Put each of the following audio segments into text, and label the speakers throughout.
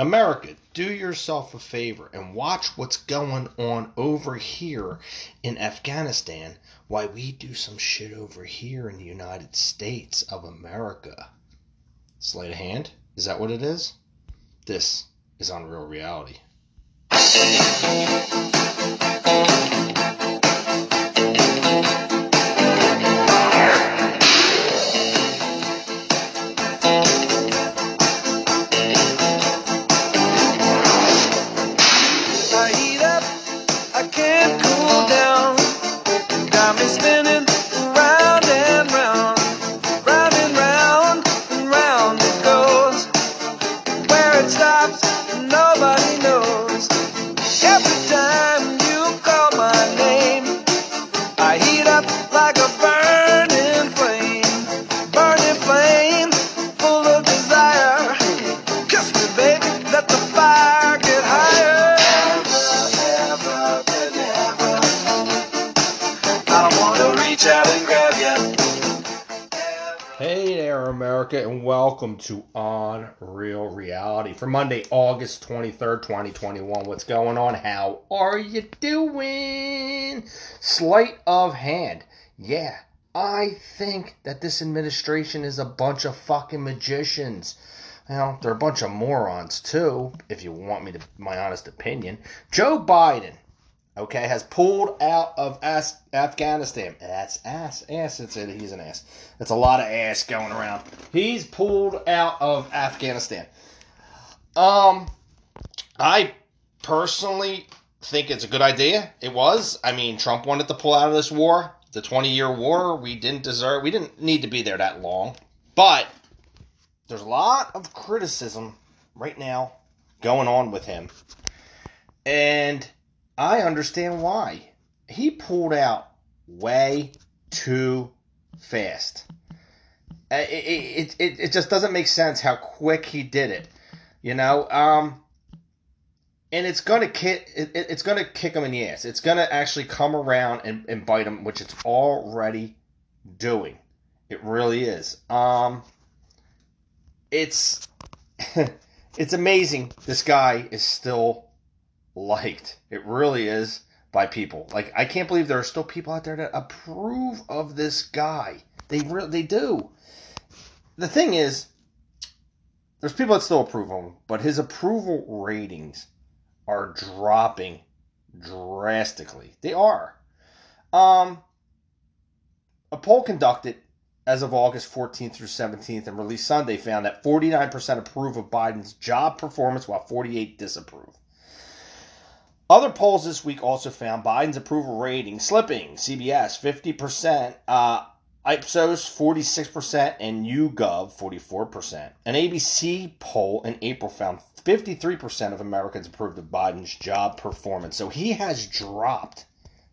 Speaker 1: America, do yourself a favor and watch what's going on over here in Afghanistan while we do some shit over here in the United States of America. Sleight of hand? Is that what it is? This is Unreal Reality. Welcome to Unreal Reality for Monday, August 23rd, 2021. What's going on? How are you doing? Sleight of hand. Yeah, I think that this administration is a bunch of fucking magicians. Well, they're a bunch of morons, too, if you want me to, my honest opinion. Joe Biden, okay, has pulled out of As- Afghanistan. That's ass. Ass. It's a, he's an ass. That's a lot of ass going around. He's pulled out of Afghanistan. Um, I personally think it's a good idea. It was. I mean, Trump wanted to pull out of this war, the 20 year war. We didn't deserve, we didn't need to be there that long. But there's a lot of criticism right now going on with him. And I understand why. He pulled out way too fast. Uh, It, it, it, it just doesn't make sense how quick he did it. You know, um, and it's gonna kick it, it- it's gonna kick him in the ass. It's gonna actually come around and, and bite him, which it's already doing. It really is. Um, it's it's amazing. This guy is still liked. It really is by people. Like I can't believe there are still people out there that approve of this guy. They really they do. The thing is, there's people that still approve of him, but his approval ratings are dropping drastically. They are. Um, a poll conducted as of August 14th through 17th and released Sunday found that 49% approve of Biden's job performance while 48 disapprove. Other polls this week also found Biden's approval rating slipping. CBS 50%, uh, Ipsos 46%, and YouGov 44%. An ABC poll in April found 53% of Americans approved of Biden's job performance. So he has dropped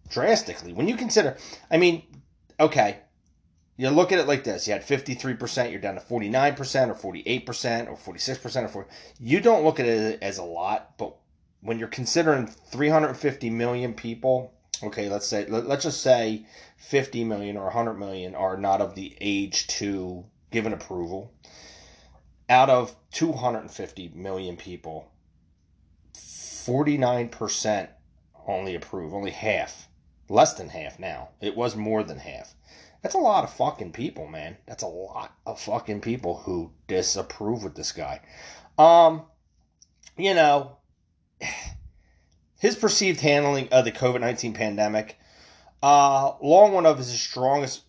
Speaker 1: drastically. When you consider, I mean, okay, you look at it like this: you had fifty three percent, you're down to forty nine percent, or forty eight percent, or forty six percent, or 40, you don't look at it as a lot. But when you're considering three hundred fifty million people, okay, let's say let, let's just say fifty million or hundred million are not of the age to give an approval. Out of two hundred and fifty million people, forty nine percent only approve, only half, less than half now. It was more than half. That's a lot of fucking people, man. That's a lot of fucking people who disapprove with this guy. Um, you know, his perceived handling of the COVID 19 pandemic, uh, long one of his strongest,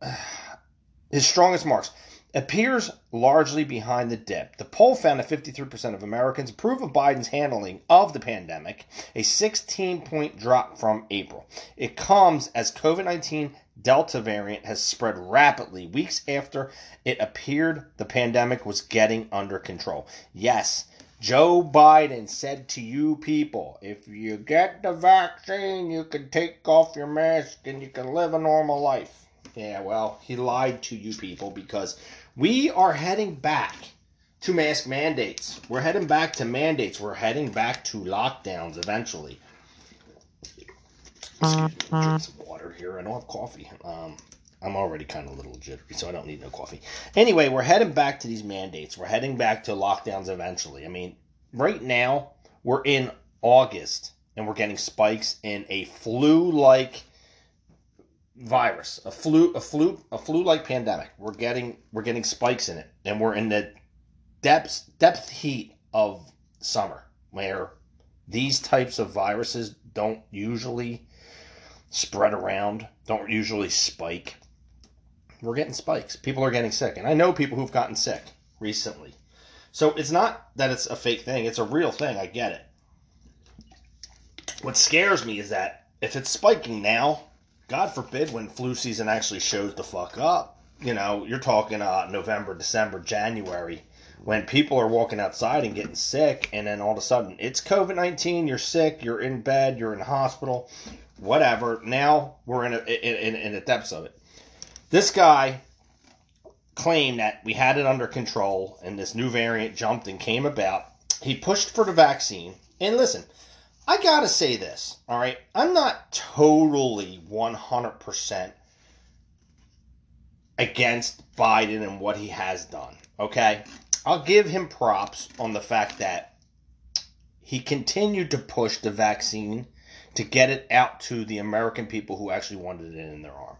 Speaker 1: his strongest marks, appears largely behind the dip. The poll found that 53% of Americans approve of Biden's handling of the pandemic, a 16 point drop from April. It comes as COVID 19 Delta variant has spread rapidly weeks after it appeared the pandemic was getting under control. Yes, Joe Biden said to you people, if you get the vaccine, you can take off your mask and you can live a normal life. Yeah, well, he lied to you people because we are heading back to mask mandates. We're heading back to mandates. We're heading back to lockdowns eventually. Excuse me, drink some water here. I don't have coffee. Um, I'm already kind of a little jittery, so I don't need no coffee. Anyway, we're heading back to these mandates. We're heading back to lockdowns eventually. I mean, right now we're in August and we're getting spikes in a flu-like virus, a flu, a flu, a flu-like pandemic. We're getting we're getting spikes in it, and we're in the depths depth heat of summer, where these types of viruses don't usually spread around, don't usually spike. We're getting spikes. People are getting sick, and I know people who've gotten sick recently. So it's not that it's a fake thing; it's a real thing. I get it. What scares me is that if it's spiking now, God forbid when flu season actually shows the fuck up. You know, you're talking uh, November, December, January, when people are walking outside and getting sick, and then all of a sudden it's COVID 19, you're sick, you're in bed, you're in hospital, whatever. Now we're in, a, in, in, in the depths of it. This guy claimed that we had it under control and this new variant jumped and came about. He pushed for the vaccine. And listen, I gotta say this, all right? I'm not totally 100% against Biden and what he has done, okay? I'll give him props on the fact that he continued to push the vaccine to get it out to the American people who actually wanted it in their arm.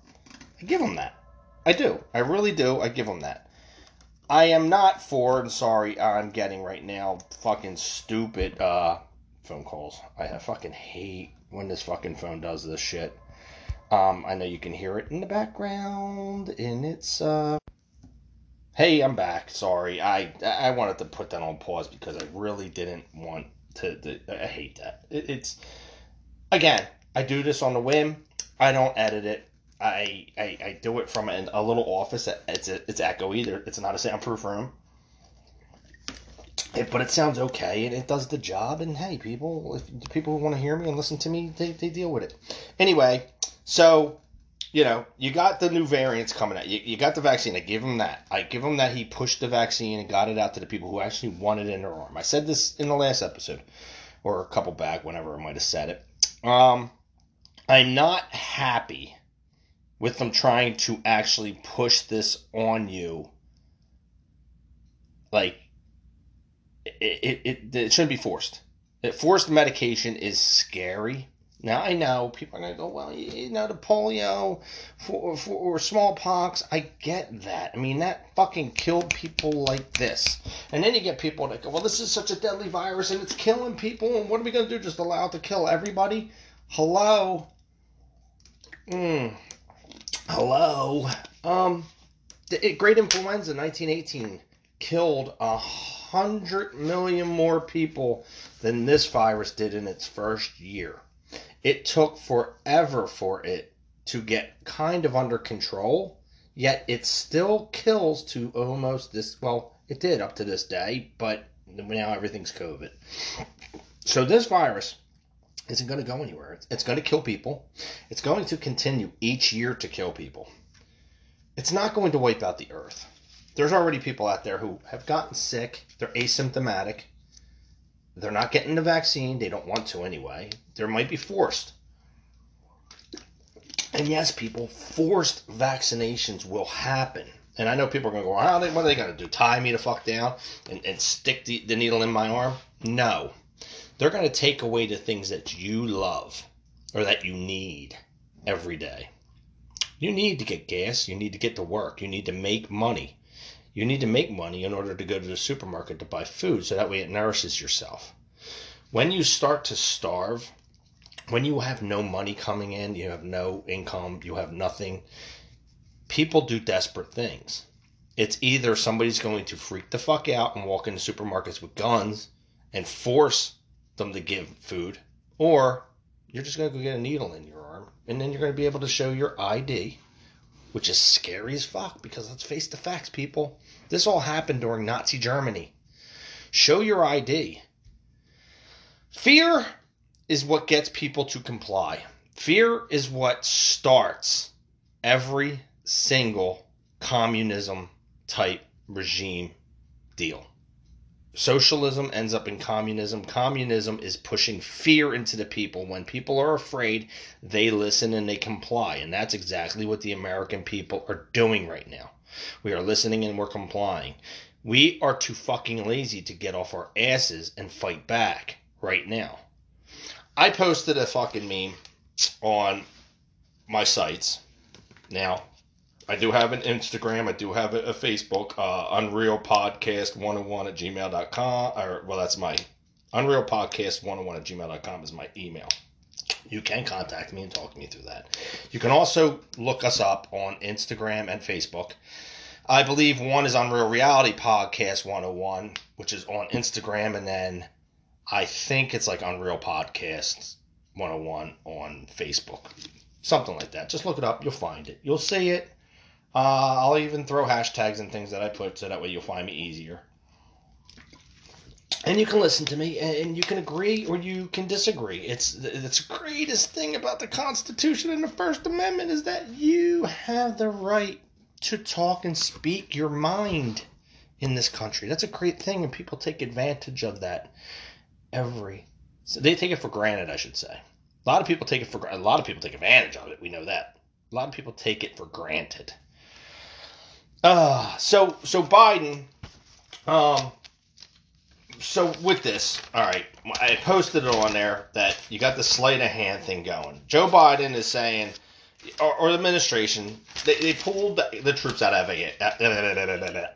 Speaker 1: I give him that. I do. I really do. I give them that. I am not for, and sorry, I'm getting right now fucking stupid uh, phone calls. I fucking hate when this fucking phone does this shit. Um, I know you can hear it in the background, and it's uh. Hey, I'm back. Sorry, I I wanted to put that on pause because I really didn't want to. to I hate that. It, it's again, I do this on the whim. I don't edit it. I I, I do it from an, a little office. It's a, it's echoey. There, it's not a soundproof room. It, but it sounds okay and it does the job. And hey, people, if people who want to hear me and listen to me, they, they deal with it. Anyway, so you know, you got the new variants coming out. You, you got the vaccine. I give him that. I give him that he pushed the vaccine and got it out to the people who actually wanted it in their arm. I said this in the last episode or a couple back, whenever I might have said it. Um, I'm not happy with them trying to actually push this on you. Like, it, it, it, it shouldn't be forced. Forced medication is scary. Now I know people are gonna go, well, you know, the polio for, for or smallpox. I get that. I mean, that fucking killed people like this. And then you get people that go, well, this is such a deadly virus and it's killing people. And what are we gonna do? Just allow it to kill everybody? Hello. Hmm. Hello. Um. The Great Influenza, 1918, killed a hundred million more people than this virus did in its first year it took forever for it to get kind of under control, yet it still kills to almost this. Well, it did up to this day, but now everything's COVID. So this virus isn't going to go anywhere. It's, it's going to kill people. It's going to continue each year to kill people. It's not going to wipe out the earth. There's already people out there who have gotten sick. They're asymptomatic. They're not getting the vaccine. They don't want to anyway. They might be forced. And yes, people, forced vaccinations will happen. And I know people are going to go, How what are they going to do? Tie me the fuck down and, and stick the, the needle in my arm? No. They're going to take away the things that you love or that you need every day. You need to get gas. You need to get to work. You need to make money. You need to make money in order to go to the supermarket to buy food so that way it nourishes yourself. When you start to starve, when you have no money coming in, you have no income, you have nothing, people do desperate things. It's either somebody's going to freak the fuck out and walk into supermarkets with guns and force them to give food, or you're just going to go get a needle in your arm and then you're going to be able to show your ID which is scary as fuck because let's face the facts, people. This all happened during Nazi Germany. Show your ID. Fear is what gets people to comply. Fear is what starts every single communism type regime deal. Socialism ends up in communism. Communism is pushing fear into the people. When people are afraid, they listen and they comply. And that's exactly what the American people are doing right now. We are listening and we're complying. We are too fucking lazy to get off our asses and fight back right now. I posted a fucking meme on my sites. Now, I do have an Instagram. I do have a, a Facebook. Uh, Unreal Podcast 101 at gmail.com. Or, well, that's my Unreal Podcast 101 at gmail.com is my email. You can contact me and talk to me through that. You can also look us up on Instagram and Facebook. I believe one is Unreal Reality Podcast 101, which is on Instagram, and then I think it's like Unreal Podcast 101 on Facebook. Something like that. Just look it up. You'll find it. You'll see it. Uh, I'll even throw hashtags and things that I put so that way you'll find me easier. And you can listen to me and you can agree or you can disagree. It's it's the greatest thing about the Constitution and the First Amendment is that you have the right to talk and speak your mind in this country. That's a great thing and people take advantage of that every so they take it for granted, I should say. A lot of people take it for a lot of people take advantage of it. We know that. A lot of people take it for granted. Uh, so so Biden, um, so with this, all right, I posted it on there that you got the sleight of hand thing going. Joe Biden is saying, or, or the administration, they, they pulled the, the troops out of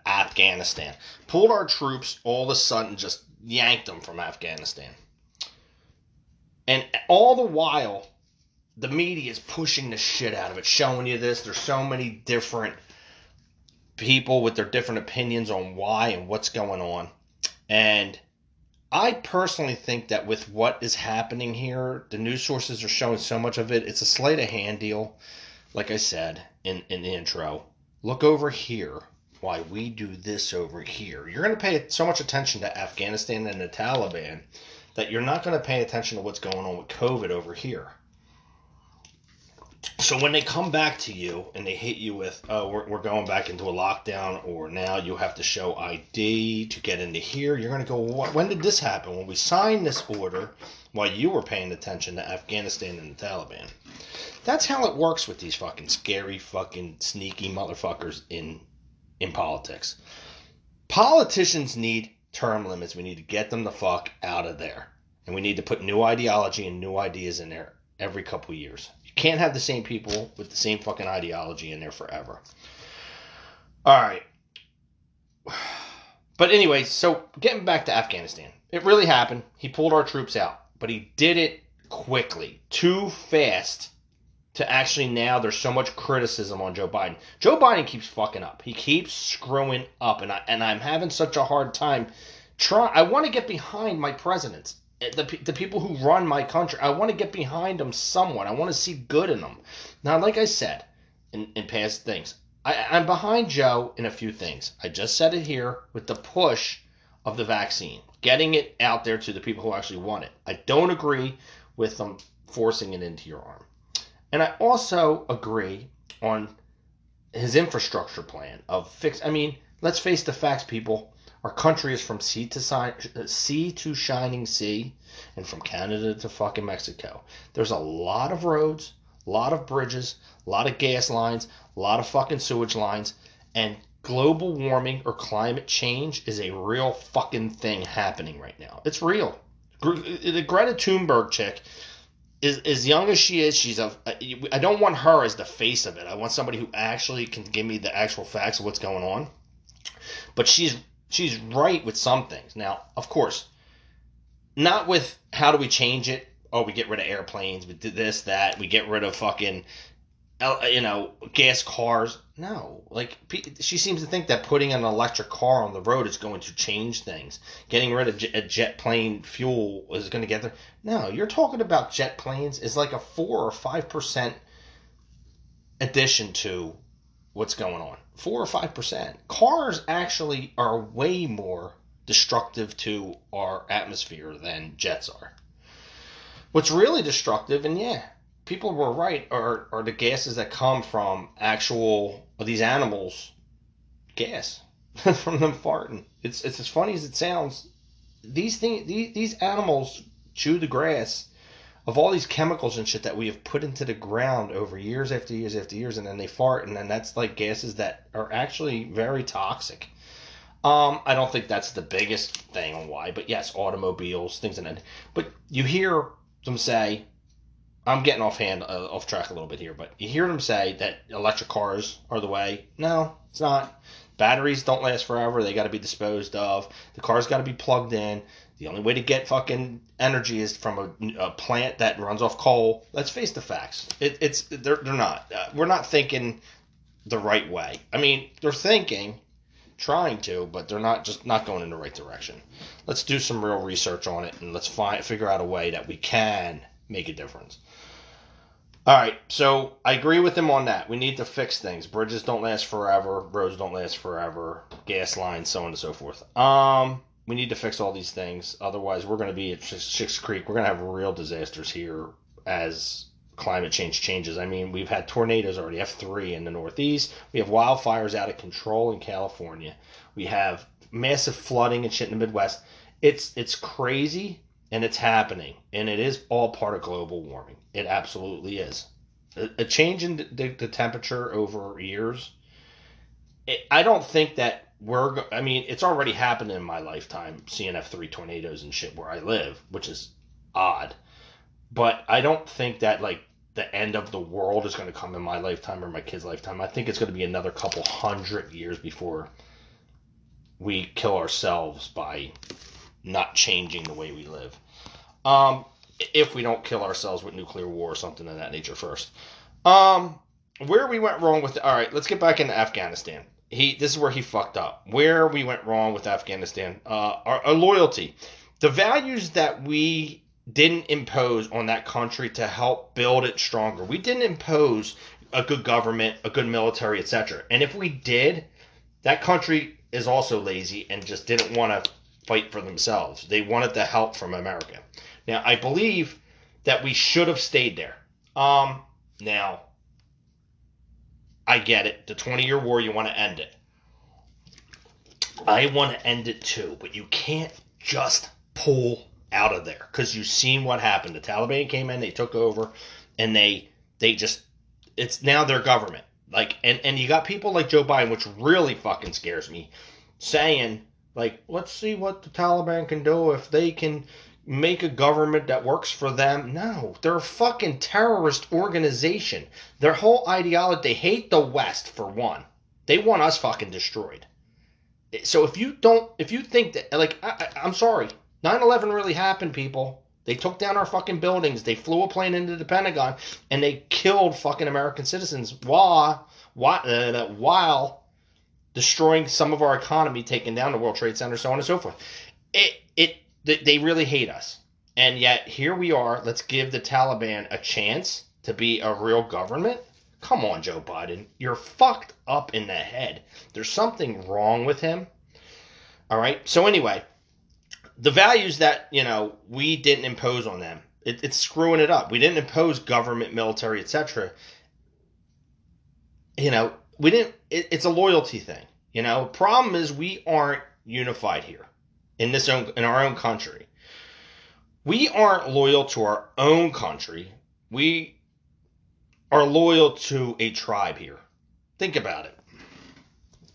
Speaker 1: Afghanistan, pulled our troops all of a sudden, just yanked them from Afghanistan, and all the while, the media is pushing the shit out of it, showing you this. There's so many different people with their different opinions on why and what's going on. And I personally think that with what is happening here, the news sources are showing so much of it. It's a sleight of hand deal, like I said in, in the intro. Look over here why we do this over here. You're going to pay so much attention to Afghanistan and the Taliban that you're not going to pay attention to what's going on with COVID over here. So when they come back to you and they hit you with, oh, we're, we're going back into a lockdown, or now you have to show ID to get into here, you're going to go, when did this happen? When we signed this order while you were paying attention to Afghanistan and the Taliban. That's how it works with these fucking scary, fucking sneaky motherfuckers in in politics. Politicians need term limits. We need to get them the fuck out of there. And we need to put new ideology and new ideas in there every couple years. Can't have the same people with the same fucking ideology in there forever. All right. But anyway, so getting back to Afghanistan, it really happened. He pulled our troops out, but he did it quickly, too fast to actually now there's so much criticism on Joe Biden. Joe Biden keeps fucking up. He keeps screwing up and I and I'm having such a hard time try I want to get behind my presidents. The, the people who run my country, I want to get behind them somewhat. I want to see good in them. Now, like I said in, in past things, I, I'm behind Joe in a few things. I just said it here with the push of the vaccine, getting it out there to the people who actually want it. I don't agree with them forcing it into your arm. And I also agree on his infrastructure plan of fix. I mean, let's face the facts, people. Our country is from sea to si- sea to shining sea, and from Canada to fucking Mexico. There's a lot of roads, a lot of bridges, a lot of gas lines, a lot of fucking sewage lines, and global warming or climate change is a real fucking thing happening right now. It's real. Uh, the Greta Thunberg chick is as young as she is, she's a. I don't want her as the face of it. I want somebody who actually can give me the actual facts of what's going on. But she's she's right with some things. Now, of course, not with how do we change it? Oh, we get rid of airplanes. We did this, that. We get rid of fucking, you know, gas cars. No, like she seems to think that putting an electric car on the road is going to change things. Getting rid of a jet plane fuel is going to get there. No, you're talking about jet planes is like a four or five percent addition to what's going on. Four or five percent. Cars actually are way more destructive to our atmosphere than jets are. What's really destructive, and yeah, people were right, are, are the gases that come from actual these animals gas from them farting. It's it's as funny as it sounds. These things, these, these animals chew the grass of all these chemicals and shit that we have put into the ground over years after years after years, and then they fart, and then that's like gases that are actually very toxic. Um, I don't think that's the biggest thing on why, but yes, automobiles, things like that. But you hear them say, I'm getting off hand, uh, off track a little bit here, but you hear them say that electric cars are the way. No, it's not. Batteries don't last forever. They got to be disposed of. The car's got to be plugged in. The only way to get fucking energy is from a, a plant that runs off coal. Let's face the facts. It, it's they're they're not. Uh, we're not thinking the right way. I mean, they're thinking, trying to, but they're not just not going in the right direction. Let's do some real research on it and let's find figure out a way that we can make a difference. All right, so I agree with him on that. We need to fix things. Bridges don't last forever. Roads don't last forever. Gas lines, so on and so forth. Um, we need to fix all these things. Otherwise, we're going to be at Schitt's Creek. We're going to have real disasters here as climate change changes. I mean, we've had tornadoes already, F3 in the Northeast. We have wildfires out of control in California. We have massive flooding and shit in the Midwest. It's it's crazy and it's happening, and it is all part of global warming. It absolutely is. A, a change in the, the, temperature over years. It, I don't think that we're. I mean, it's already happened in my lifetime, CNF three tornadoes and shit where I live, which is odd. But I don't think that like the end of the world is going to come in my lifetime or my kid's lifetime. I think it's going to be another couple hundred years before we kill ourselves by not changing the way we live. Um, if we don't kill ourselves with nuclear war or something of that nature first. Um, where we went wrong with all right, let's get back into Afghanistan. He this is where he fucked up. Where we went wrong with Afghanistan, uh, our, our loyalty, the values that we didn't impose on that country to help build it stronger. We didn't impose a good government, a good military, etc. And if we did, that country is also lazy and just didn't want to fight for themselves. They wanted the help from America. Now, I believe that we should have stayed there. Um, now, I get it. The 20 year war, you want to end it. I want to end it too, but you can't just pull out of there because you've seen what happened. The Taliban came in, they took over, and they they just it's now their government. Like and and you got people like Joe Biden, which really fucking scares me, saying like, let's see what the Taliban can do if they can make a government that works for them. No, they're a fucking terrorist organization. Their whole ideology, they hate the West for one. They want us fucking destroyed. So if you don't, if you think that, like, I, I, I'm sorry, 9 11 really happened, people. They took down our fucking buildings. They flew a plane into the Pentagon and they killed fucking American citizens while, while, uh, while destroying some of our economy, taking down the World Trade Center, so on and so forth. It it they really hate us, and yet here we are. Let's give the Taliban a chance to be a real government. Come on, Joe Biden, you're fucked up in the head. There's something wrong with him. All right. So anyway, the values that you know we didn't impose on them, it, it's screwing it up. We didn't impose government, military, etc. You know, we didn't. It, it's a loyalty thing. You know, problem is we aren't unified here in this own in our own country. We aren't loyal to our own country. We are loyal to a tribe here. Think about it.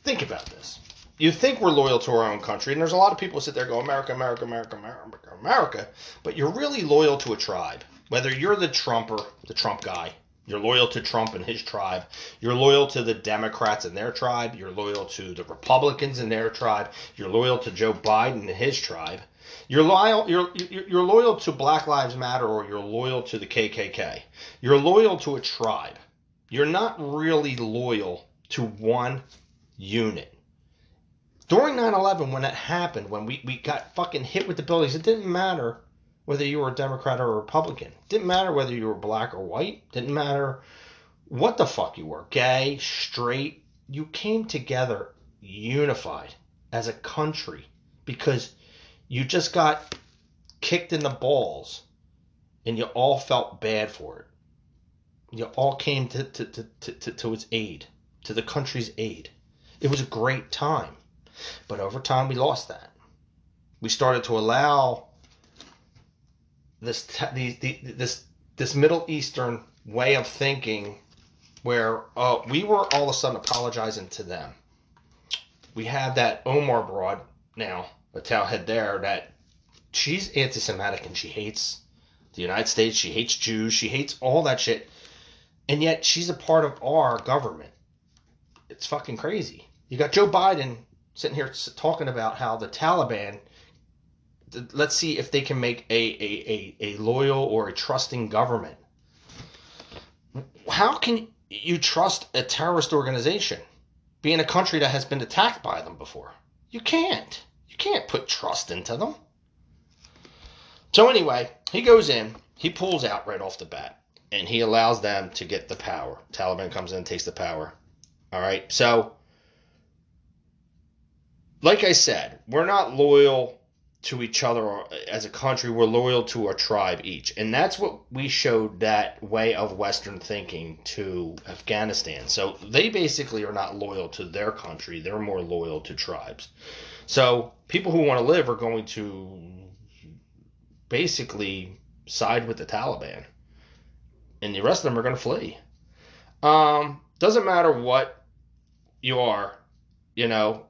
Speaker 1: Think about this. You think we're loyal to our own country, and there's a lot of people sit there go America, America, America, America, America, but you're really loyal to a tribe. Whether you're the Trumper, the Trump guy, you're loyal to Trump and his tribe. You're loyal to the Democrats and their tribe. You're loyal to the Republicans and their tribe. You're loyal to Joe Biden and his tribe. You're loyal. You're you're loyal to Black Lives Matter or you're loyal to the KKK. You're loyal to a tribe. You're not really loyal to one unit. During 9/11, when it happened, when we, we got fucking hit with the buildings, it didn't matter whether you were a Democrat or a Republican. Didn't matter whether you were black or white. Didn't matter what the fuck you were, gay, straight. You came together unified as a country because you just got kicked in the balls and you all felt bad for it. You all came to, to, to, to, to its aid, to the country's aid. It was a great time. But over time, we lost that. We started to allow this the, this this Middle Eastern way of thinking, where uh, we were all of a sudden apologizing to them. We have that Omar broad now, a tailhead there that she's anti-Semitic and she hates the United States. She hates Jews. She hates all that shit, and yet she's a part of our government. It's fucking crazy. You got Joe Biden sitting here talking about how the Taliban. Let's see if they can make a, a, a, a loyal or a trusting government. How can you trust a terrorist organization being a country that has been attacked by them before? You can't. You can't put trust into them. So anyway, he goes in, he pulls out right off the bat, and he allows them to get the power. Taliban comes in and takes the power. All right. So like I said, we're not loyal to each other as a country. We're loyal to our tribe each. And that's what we showed that way of Western thinking to Afghanistan. So they basically are not loyal to their country, they're more loyal to tribes. So people who want to live are going to basically side with the Taliban. And the rest of them are going to flee. Um, doesn't matter what you are, you know,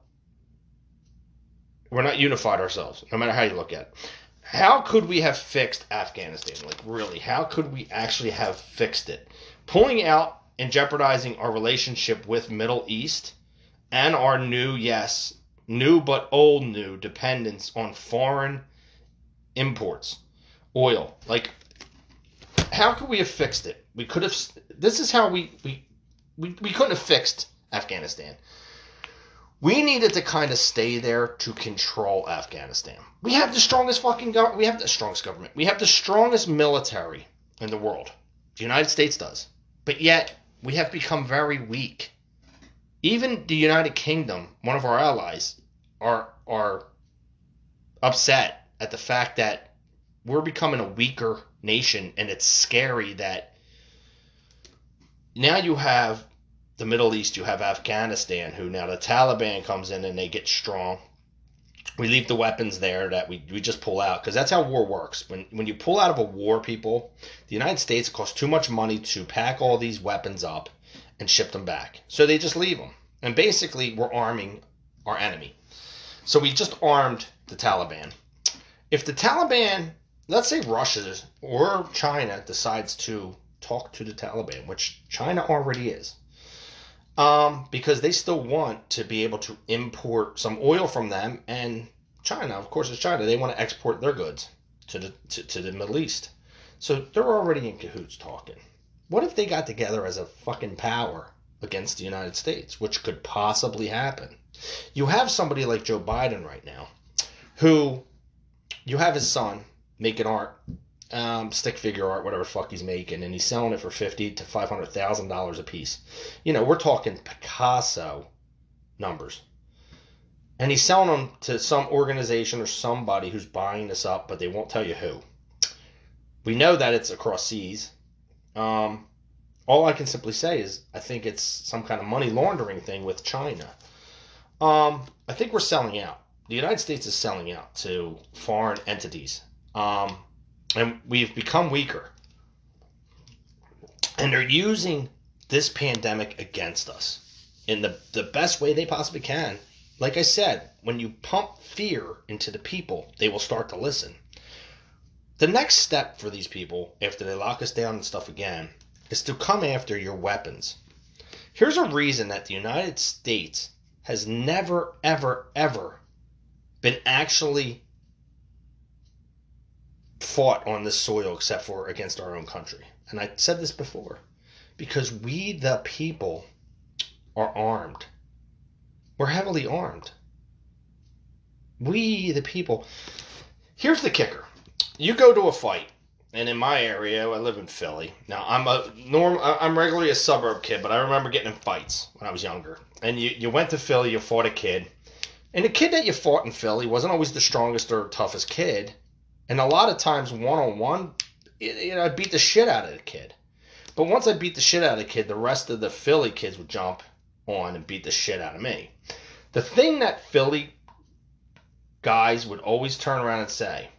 Speaker 1: we're not unified ourselves, no matter how you look at it. How could we have fixed Afghanistan? Like, really, how could we actually have fixed it? Pulling out and jeopardizing our relationship with Middle East and our new, yes, new but old new dependence on foreign imports, oil. Like, how could we have fixed it? We could have. This is how we we we, we couldn't have fixed Afghanistan. We needed to kind of stay there to control Afghanistan. We have the strongest fucking government. We have the strongest government. We have the strongest military in the world. The United States does. But yet, we have become very weak. Even the United Kingdom, one of our allies, are are upset at the fact that we're becoming a weaker nation and it's scary that now you have the Middle East, you have Afghanistan, who now the Taliban comes in and they get strong. We leave the weapons there that we, we just pull out because that's how war works. When when you pull out of a war, people, the United States costs too much money to pack all these weapons up and ship them back, so they just leave them. And basically, we're arming our enemy. So we just armed the Taliban. If the Taliban, let's say Russia or China, decides to talk to the Taliban, which China already is, um, because they still want to be able to import some oil from them, and China, of course, it's China. They want to export their goods to the to, to the Middle East, so they're already in cahoots talking. What if they got together as a fucking power against the United States, which could possibly happen? You have somebody like Joe Biden right now, who you have his son making art, um, stick figure art, whatever fuck he's making, and he's selling it for fifty to five hundred thousand dollars a piece. You know, we're talking Picasso numbers. And he's selling them to some organization or somebody who's buying this up, but they won't tell you who. We know that it's across seas. Um, all I can simply say is I think it's some kind of money laundering thing with China. Um, I think we're selling out. The United States is selling out to foreign entities. Um, and we've become weaker. And they're using this pandemic against us in the, the best way they possibly can. Like I said, when you pump fear into the people, they will start to listen. The next step for these people, after they lock us down and stuff again, is to come after your weapons. Here's a reason that the United States has never, ever, ever been actually fought on this soil except for against our own country. And I said this before because we, the people, are armed. We're heavily armed. We, the people. Here's the kicker you go to a fight. And in my area, I live in Philly. Now I'm a norm. I'm regularly a suburb kid, but I remember getting in fights when I was younger. And you, you went to Philly, you fought a kid, and the kid that you fought in Philly wasn't always the strongest or toughest kid. And a lot of times, one on one, you know, I beat the shit out of the kid. But once I beat the shit out of the kid, the rest of the Philly kids would jump on and beat the shit out of me. The thing that Philly guys would always turn around and say,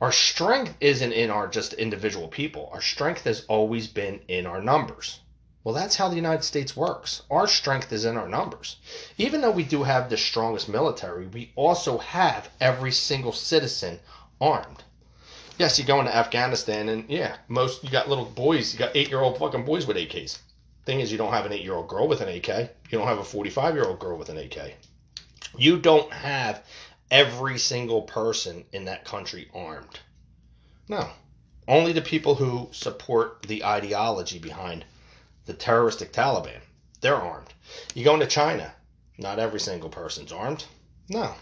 Speaker 1: our strength isn't in our just individual people. Our strength has always been in our numbers. Well, that's how the United States works. Our strength is in our numbers. Even though we do have the strongest military, we also have every single citizen armed. Yes, you go into Afghanistan and yeah, most you got little boys, you got eight year old fucking boys with AKs. Thing is, you don't have an eight year old girl with an AK. You don't have a 45 year old girl with an AK. You don't have every single person in that country armed. No. Only the people who support the ideology behind the terroristic Taliban. They're armed. You go into China, not every single person's armed. No.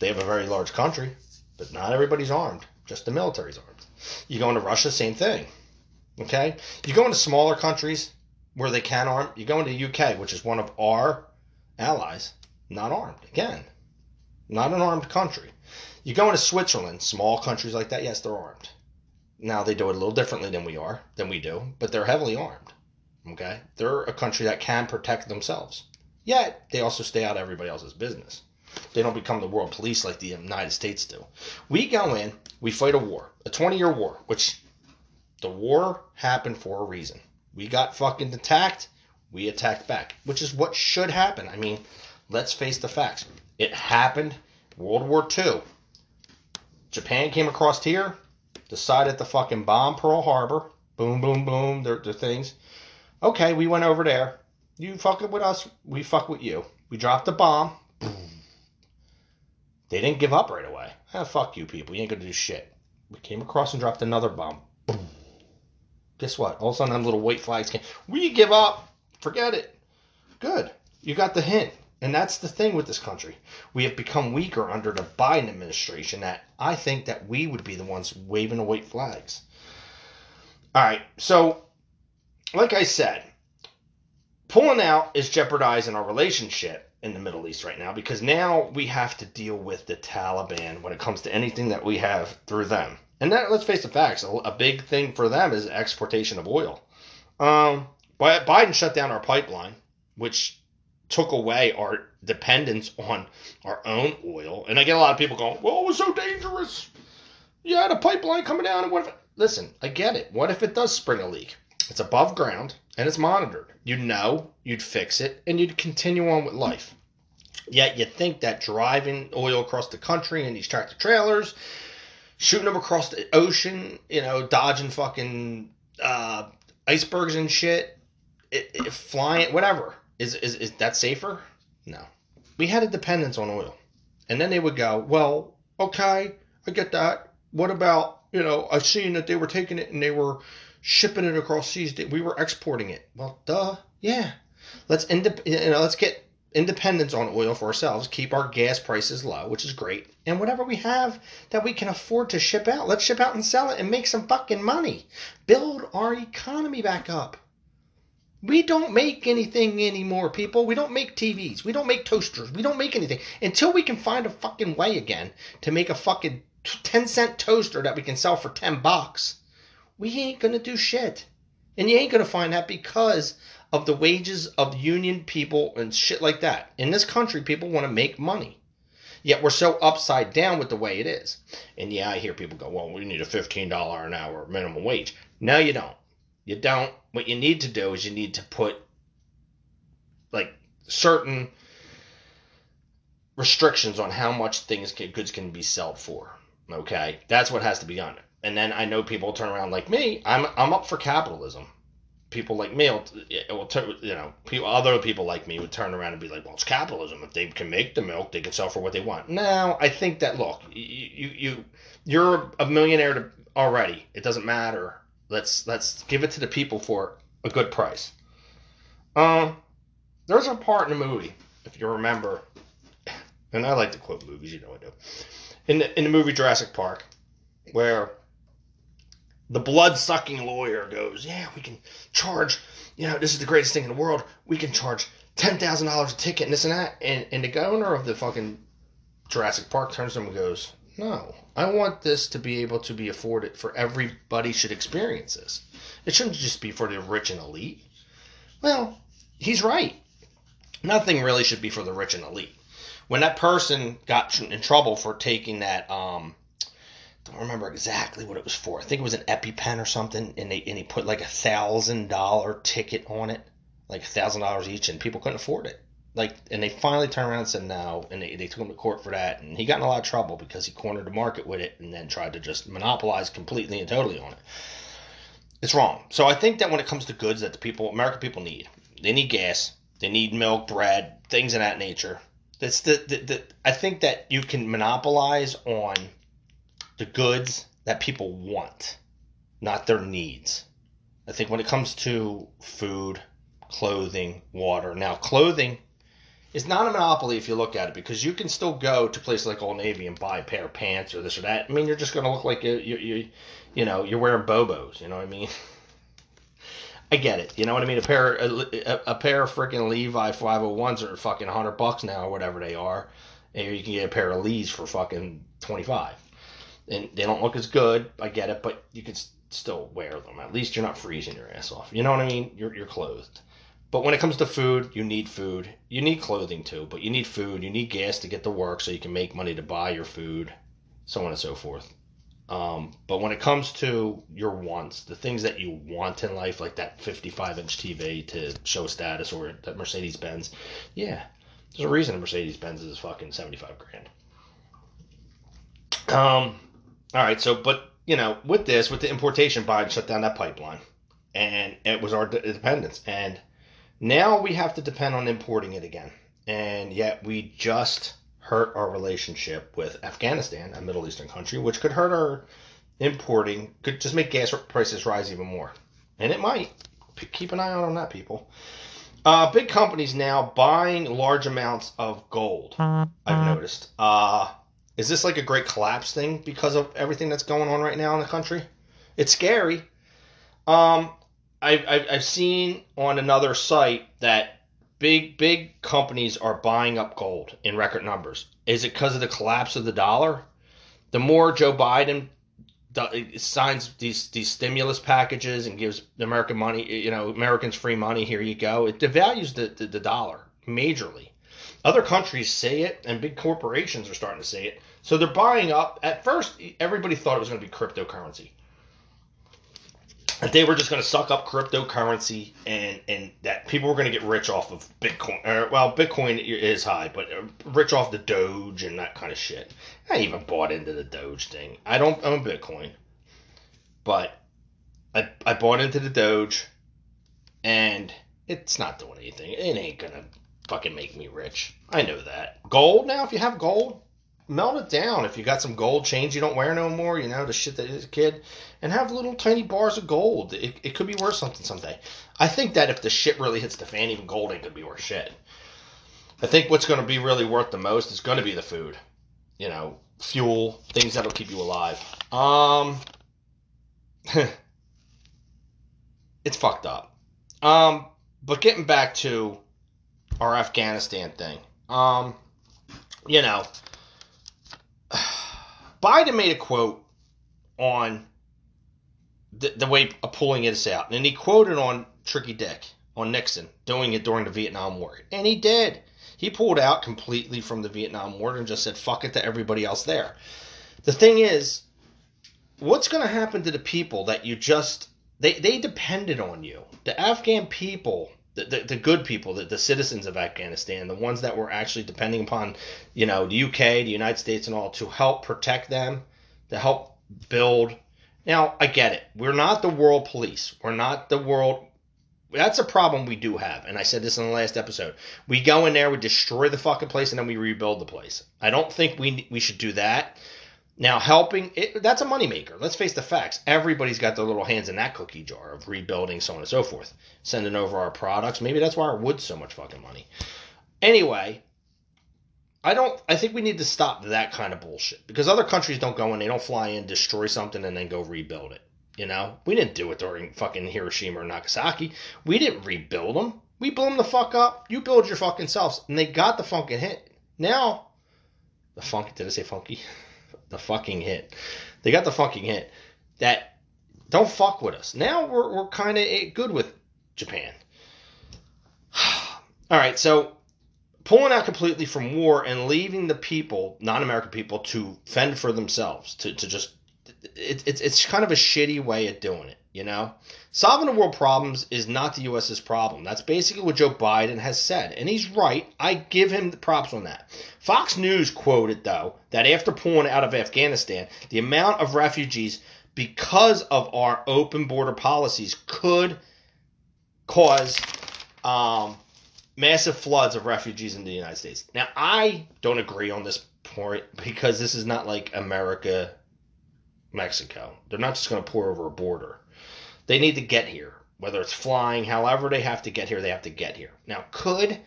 Speaker 1: They have a very large country, but not everybody's armed. Just the military's armed. You go into Russia, same thing. Okay? You go into smaller countries where they can arm. You go into UK, which is one of our allies, not armed. Again, not an armed country. You go into Switzerland, small countries like that, yes, they're armed. Now they do it a little differently than we are, than we do, but they're heavily armed. Okay? They're a country that can protect themselves. Yet they also stay out of everybody else's business. They don't become the world police like the United States do. We go in, we fight a war, a 20 year war, which the war happened for a reason. We got fucking attacked, we attacked back, which is what should happen. I mean, let's face the facts. It happened World War II. Japan came across here, decided to fucking bomb Pearl Harbor. Boom, boom, boom. Their, their things. Okay, we went over there. You fucking with us, we fuck with you. We dropped the bomb. Boom. They didn't give up right away. Ah, fuck you people. You ain't gonna do shit. We came across and dropped another bomb. Boom. Guess what? All of a sudden, them little white flags came. We give up. Forget it. Good. You got the hint. And that's the thing with this country. We have become weaker under the Biden administration that I think that we would be the ones waving the white flags. All right. So, like I said, pulling out is jeopardizing our relationship in the Middle East right now because now we have to deal with the Taliban when it comes to anything that we have through them. And that, let's face the facts, a, a big thing for them is exportation of oil. Um, but Biden shut down our pipeline, which took away our dependence on our own oil. And I get a lot of people going, well, it was so dangerous. You had a pipeline coming down, and what if. Listen, I get it. What if it does spring a leak? It's above ground and it's monitored. You'd know, you'd fix it, and you'd continue on with life. Yet you think that driving oil across the country in these tractor trailers, shooting them across the ocean, you know, dodging fucking uh, icebergs and shit, it, it, flying, whatever, is, is, is that safer? No. We had a dependence on oil. And then they would go, well, okay, I get that. What about, you know, I've seen that they were taking it and they were shipping it across seas. We were exporting it. Well, duh, yeah. Let's indep- you know, let's get independence on oil for ourselves, keep our gas prices low, which is great. And whatever we have that we can afford to ship out, let's ship out and sell it and make some fucking money. Build our economy back up. We don't make anything anymore, people. We don't make TVs. We don't make toasters. We don't make anything until we can find a fucking way again to make a fucking 10 cent toaster that we can sell for 10 bucks. We ain't going to do shit. And you ain't going to find that because of the wages of union people and shit like that. In this country, people want to make money. Yet we're so upside down with the way it is. And yeah, I hear people go, well, we need a $15 an hour minimum wage. No, you don't. You don't. What you need to do is you need to put like certain restrictions on how much things can, goods can be sold for. Okay, that's what has to be done. And then I know people turn around like me. I'm I'm up for capitalism. People like me will, will turn, you know, people, other people like me would turn around and be like, well, it's capitalism. If they can make the milk, they can sell for what they want. Now, I think that look, you you, you you're a millionaire to, already. It doesn't matter Let's let's give it to the people for a good price. Um, there's a part in the movie, if you remember, and I like to quote movies, you know I do. In the in the movie Jurassic Park, where the blood sucking lawyer goes, Yeah, we can charge, you know, this is the greatest thing in the world. We can charge $10,000 a ticket and this and that. And, and the governor of the fucking Jurassic Park turns to him and goes, No, I want this to be able to be afforded for everybody should experience this. It shouldn't just be for the rich and elite. Well, he's right. Nothing really should be for the rich and elite. when that person got in trouble for taking that um don't remember exactly what it was for. I think it was an EpiPen or something, and they and he put like a thousand dollar ticket on it, like a thousand dollars each, and people couldn't afford it. Like, and they finally turned around and said no, and they, they took him to court for that, and he got in a lot of trouble because he cornered the market with it, and then tried to just monopolize completely and totally on it. It's wrong. So I think that when it comes to goods that the people, American people need, they need gas, they need milk, bread, things of that nature. That's the, the, the I think that you can monopolize on the goods that people want, not their needs. I think when it comes to food, clothing, water. Now, clothing is not a monopoly if you look at it because you can still go to places like Old Navy and buy a pair of pants or this or that. I mean, you're just going to look like you, you, you, you know, you're wearing bobos. You know what I mean? I get it. You know what I mean? A pair, a, a pair of freaking Levi 501s are fucking 100 bucks now or whatever they are. And you can get a pair of Lees for fucking 25 and they don't look as good. I get it, but you can still wear them. At least you're not freezing your ass off. You know what I mean? You're you're clothed. But when it comes to food, you need food. You need clothing too, but you need food. You need gas to get to work so you can make money to buy your food, so on and so forth. Um, but when it comes to your wants, the things that you want in life, like that 55 inch TV to show status or that Mercedes Benz, yeah, there's a reason a Mercedes Benz is fucking 75 grand. Um, all right, so but you know, with this, with the importation, Biden shut down that pipeline, and it was our dependence, and now we have to depend on importing it again, and yet we just hurt our relationship with Afghanistan, a Middle Eastern country, which could hurt our importing, could just make gas prices rise even more, and it might. Keep an eye out on that, people. Uh, big companies now buying large amounts of gold. I've noticed. Uh, is this like a great collapse thing because of everything that's going on right now in the country? It's scary. Um, I've, I've, seen on another site that big big companies are buying up gold in record numbers. Is it because of the collapse of the dollar? The more Joe Biden signs these these stimulus packages and gives American money, you know, Americans free money. Here you go. It devalues the, the, the dollar majorly. Other countries say it, and big corporations are starting to say it. So they're buying up. At first, everybody thought it was going to be cryptocurrency. That they were just going to suck up cryptocurrency and, and that people were going to get rich off of Bitcoin. Or, well, Bitcoin is high, but uh, rich off the Doge and that kind of shit. I even bought into the Doge thing. I don't own Bitcoin, but I, I bought into the Doge and it's not doing anything. It ain't going to fucking make me rich. I know that. Gold now, if you have gold, melt it down. If you got some gold chains you don't wear no more, you know, the shit that is a kid, and have little tiny bars of gold. It, it could be worth something someday. I think that if the shit really hits the fan, even gold ain't gonna be worth shit. I think what's gonna be really worth the most is gonna be the food. You know, fuel, things that'll keep you alive. Um, it's fucked up. Um, but getting back to our Afghanistan thing. Um, you know, Biden made a quote on the, the way of pulling this out, and he quoted on Tricky Dick on Nixon doing it during the Vietnam War, and he did. He pulled out completely from the Vietnam War and just said "fuck it" to everybody else there. The thing is, what's going to happen to the people that you just they they depended on you? The Afghan people the, the, the, good people, the, the citizens of Afghanistan, the ones that were actually depending upon, you know, the UK, the United States, and all to help protect them, to help build. Now, I get it. We're not the world police. We're not the world. That's a problem we do have. And I said this in the last episode. We go in there, we destroy the fucking place, and then we rebuild the place. I don't think we, we should do that. Now, helping, it, that's a moneymaker. Let's face the facts. Everybody's got their little hands in that cookie jar of rebuilding, so on and so forth. Sending over our products. Maybe that's why our wood's so much fucking money. Anyway, I don't, I think we need to stop that kind of bullshit. Because other countries don't go in, they don't fly in, destroy something, and then go rebuild it. You know? We didn't do it during fucking Hiroshima or Nagasaki. We didn't rebuild them. We blew them the fuck up. You build your fucking selves. And they got the fucking hit. Now, the funk, did I say funky? the fucking hit. They got the fucking hit. That don't fuck with us. Now we're we're kind of eh, good with Japan. All right, so pulling out completely from war and leaving the people, non-American people, to fend for themselves, to, to just it, it's it's kind of a shitty way of doing it, you know. Solving the world problems is not the U.S.'s problem. That's basically what Joe Biden has said, and he's right. I give him the props on that. Fox News quoted though that after pulling out of Afghanistan, the amount of refugees because of our open border policies could cause um, massive floods of refugees in the United States. Now, I don't agree on this point because this is not like America, Mexico. They're not just going to pour over a border. They need to get here, whether it's flying, however they have to get here, they have to get here. Now, could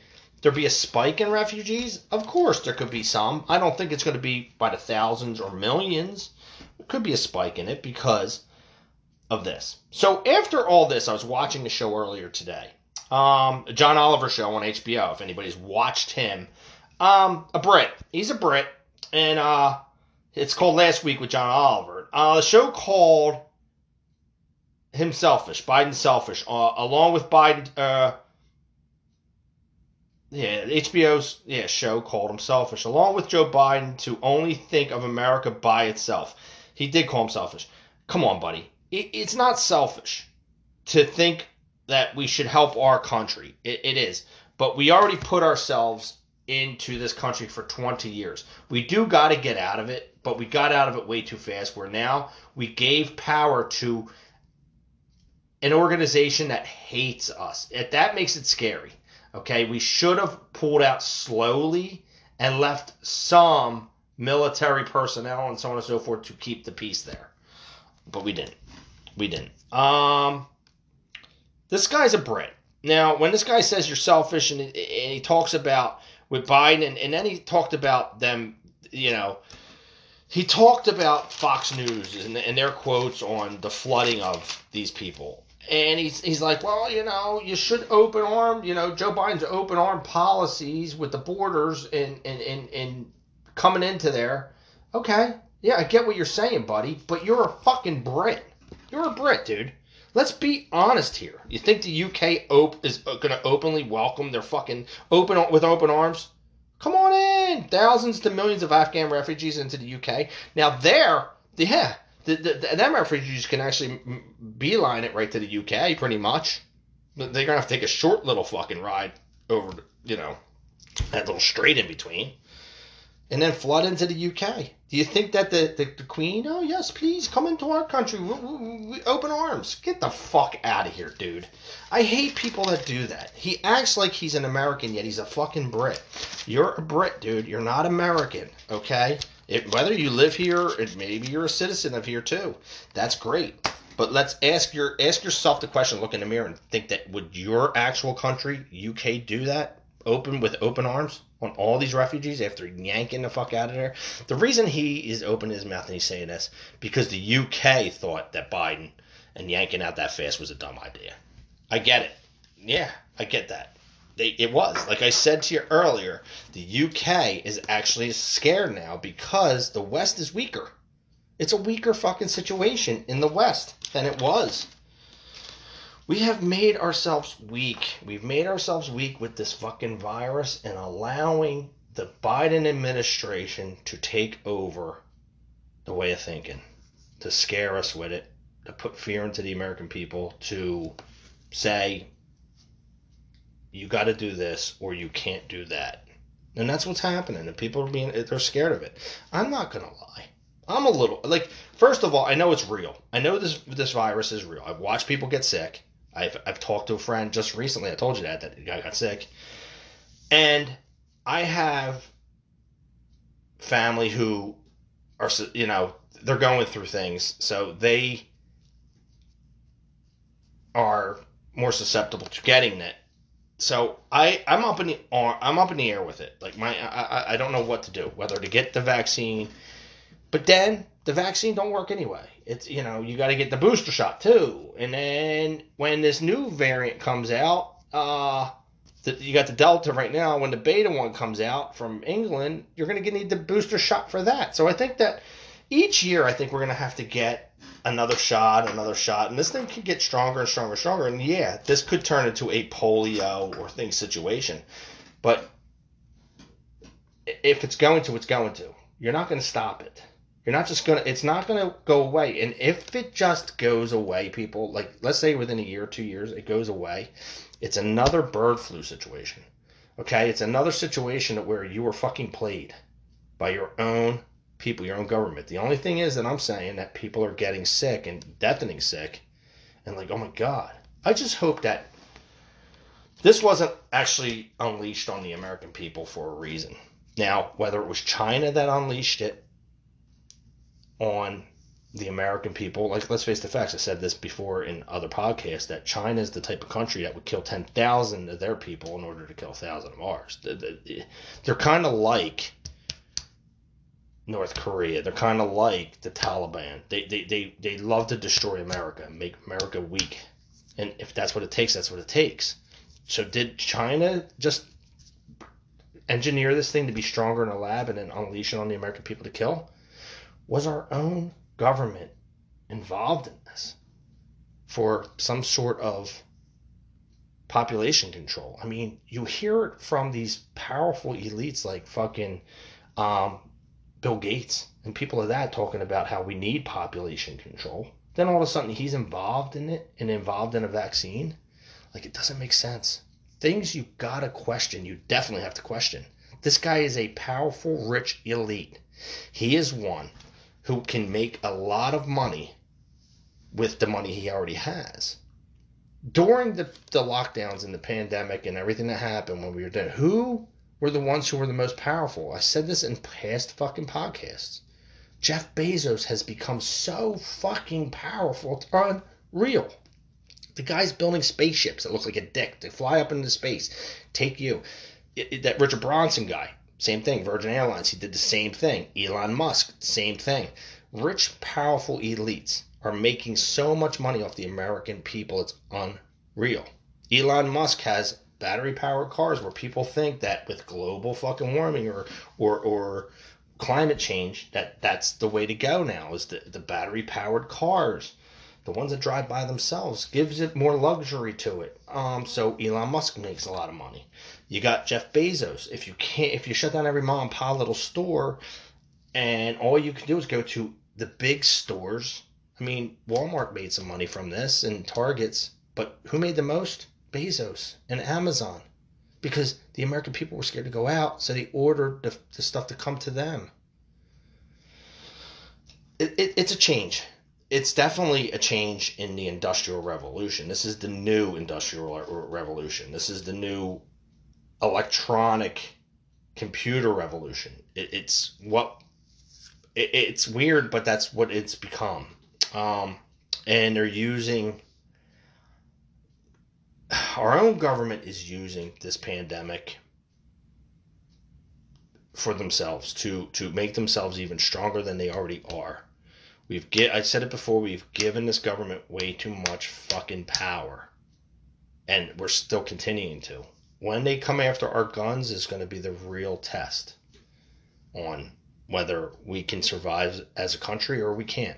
Speaker 1: there be a spike in refugees? Of course, there could be some. I don't think it's going to be by the thousands or millions. There could be a spike in it because of this. So, after all this, I was watching a show earlier today um, John Oliver show on HBO. If anybody's watched him, um, a Brit. He's a Brit, and uh, it's called Last Week with John Oliver. Uh, the show called him selfish, Biden selfish, uh, along with Biden. Uh, yeah, HBO's yeah show called him selfish, along with Joe Biden to only think of America by itself. He did call him selfish. Come on, buddy. It, it's not selfish to think that we should help our country. It, it is. But we already put ourselves into this country for 20 years. We do got to get out of it, but we got out of it way too fast. Where now we gave power to an organization that hates us. It, that makes it scary. Okay, we should have pulled out slowly and left some military personnel and so on and so forth to keep the peace there. But we didn't. We didn't. Um, this guy's a Brit. Now, when this guy says you're selfish and, and he talks about with Biden, and, and then he talked about them, you know, he talked about Fox News and, and their quotes on the flooding of these people. And he's, he's like, well, you know, you should open arm, you know, Joe Biden's open arm policies with the borders and, and, and, and coming into there. Okay, yeah, I get what you're saying, buddy, but you're a fucking Brit. You're a Brit, dude. Let's be honest here. You think the UK op- is uh, going to openly welcome their fucking open with open arms? Come on in, thousands to millions of Afghan refugees into the UK. Now there, yeah, the, the, the them refugees can actually beeline it right to the UK, pretty much. They're gonna have to take a short little fucking ride over, you know, that little strait in between and then flood into the UK. Do you think that the, the, the Queen, oh, yes, please come into our country, we, we, we, open arms? Get the fuck out of here, dude. I hate people that do that. He acts like he's an American, yet he's a fucking Brit. You're a Brit, dude. You're not American, okay? It, whether you live here, it, maybe you're a citizen of here too. That's great. But let's ask your ask yourself the question. Look in the mirror and think that would your actual country, UK, do that? Open with open arms? on all these refugees after yanking the fuck out of there. The reason he is opening his mouth and he's saying this because the UK thought that Biden and yanking out that fast was a dumb idea. I get it. Yeah, I get that. They, it was like I said to you earlier. The UK is actually scared now because the West is weaker. It's a weaker fucking situation in the West than it was we have made ourselves weak. We've made ourselves weak with this fucking virus and allowing the Biden administration to take over the way of thinking, to scare us with it, to put fear into the American people, to say, you got to do this or you can't do that. And that's what's happening. And people are being, they're scared of it. I'm not going to lie. I'm a little, like, first of all, I know it's real. I know this, this virus is real. I've watched people get sick. I've, I've talked to a friend just recently. I told you that that guy got sick, and I have family who are you know they're going through things, so they are more susceptible to getting it. So I I'm up in the I'm up in the air with it. Like my I I don't know what to do whether to get the vaccine, but then the vaccine don't work anyway. It's you know you got to get the booster shot too, and then when this new variant comes out, uh, the, you got the Delta right now. When the Beta one comes out from England, you're going to need the booster shot for that. So I think that each year, I think we're going to have to get another shot, another shot, and this thing could get stronger and stronger and stronger. And yeah, this could turn into a polio or thing situation, but if it's going to, it's going to. You're not going to stop it. You're not just gonna. It's not gonna go away. And if it just goes away, people like let's say within a year, two years, it goes away. It's another bird flu situation. Okay, it's another situation where you were fucking played by your own people, your own government. The only thing is that I'm saying that people are getting sick and deafening sick, and like, oh my god. I just hope that this wasn't actually unleashed on the American people for a reason. Now, whether it was China that unleashed it on the American people, like let's face the facts. I said this before in other podcasts that China is the type of country that would kill ten thousand of their people in order to kill a thousand of ours. They're kind of like North Korea. They're kind of like the Taliban. They, they they they love to destroy America, make America weak, and if that's what it takes, that's what it takes. So did China just engineer this thing to be stronger in a lab and then unleash it on the American people to kill? Was our own government involved in this for some sort of population control? I mean, you hear it from these powerful elites like fucking um, Bill Gates and people of that talking about how we need population control. Then all of a sudden he's involved in it and involved in a vaccine. Like it doesn't make sense. Things you gotta question, you definitely have to question. This guy is a powerful, rich elite. He is one who can make a lot of money with the money he already has. During the, the lockdowns and the pandemic and everything that happened when we were there, who were the ones who were the most powerful? I said this in past fucking podcasts. Jeff Bezos has become so fucking powerful, it's unreal. The guy's building spaceships that look like a dick to fly up into space, take you. It, it, that Richard Branson guy, same thing. Virgin Airlines, he did the same thing. Elon Musk, same thing. Rich, powerful elites are making so much money off the American people, it's unreal. Elon Musk has battery powered cars where people think that with global fucking warming or or or climate change that that's the way to go now is the, the battery powered cars the ones that drive by themselves gives it more luxury to it um so elon musk makes a lot of money you got Jeff Bezos. If you can't, if you shut down every mom and pop little store, and all you can do is go to the big stores. I mean, Walmart made some money from this and Targets, but who made the most? Bezos and Amazon, because the American people were scared to go out, so they ordered the, the stuff to come to them. It, it, it's a change. It's definitely a change in the industrial revolution. This is the new industrial revolution. This is the new electronic computer revolution. It, it's what it, it's weird, but that's what it's become. Um, and they're using our own government is using this pandemic for themselves to to make themselves even stronger than they already are. We've get I said it before, we've given this government way too much fucking power. And we're still continuing to when they come after our guns is going to be the real test on whether we can survive as a country or we can't.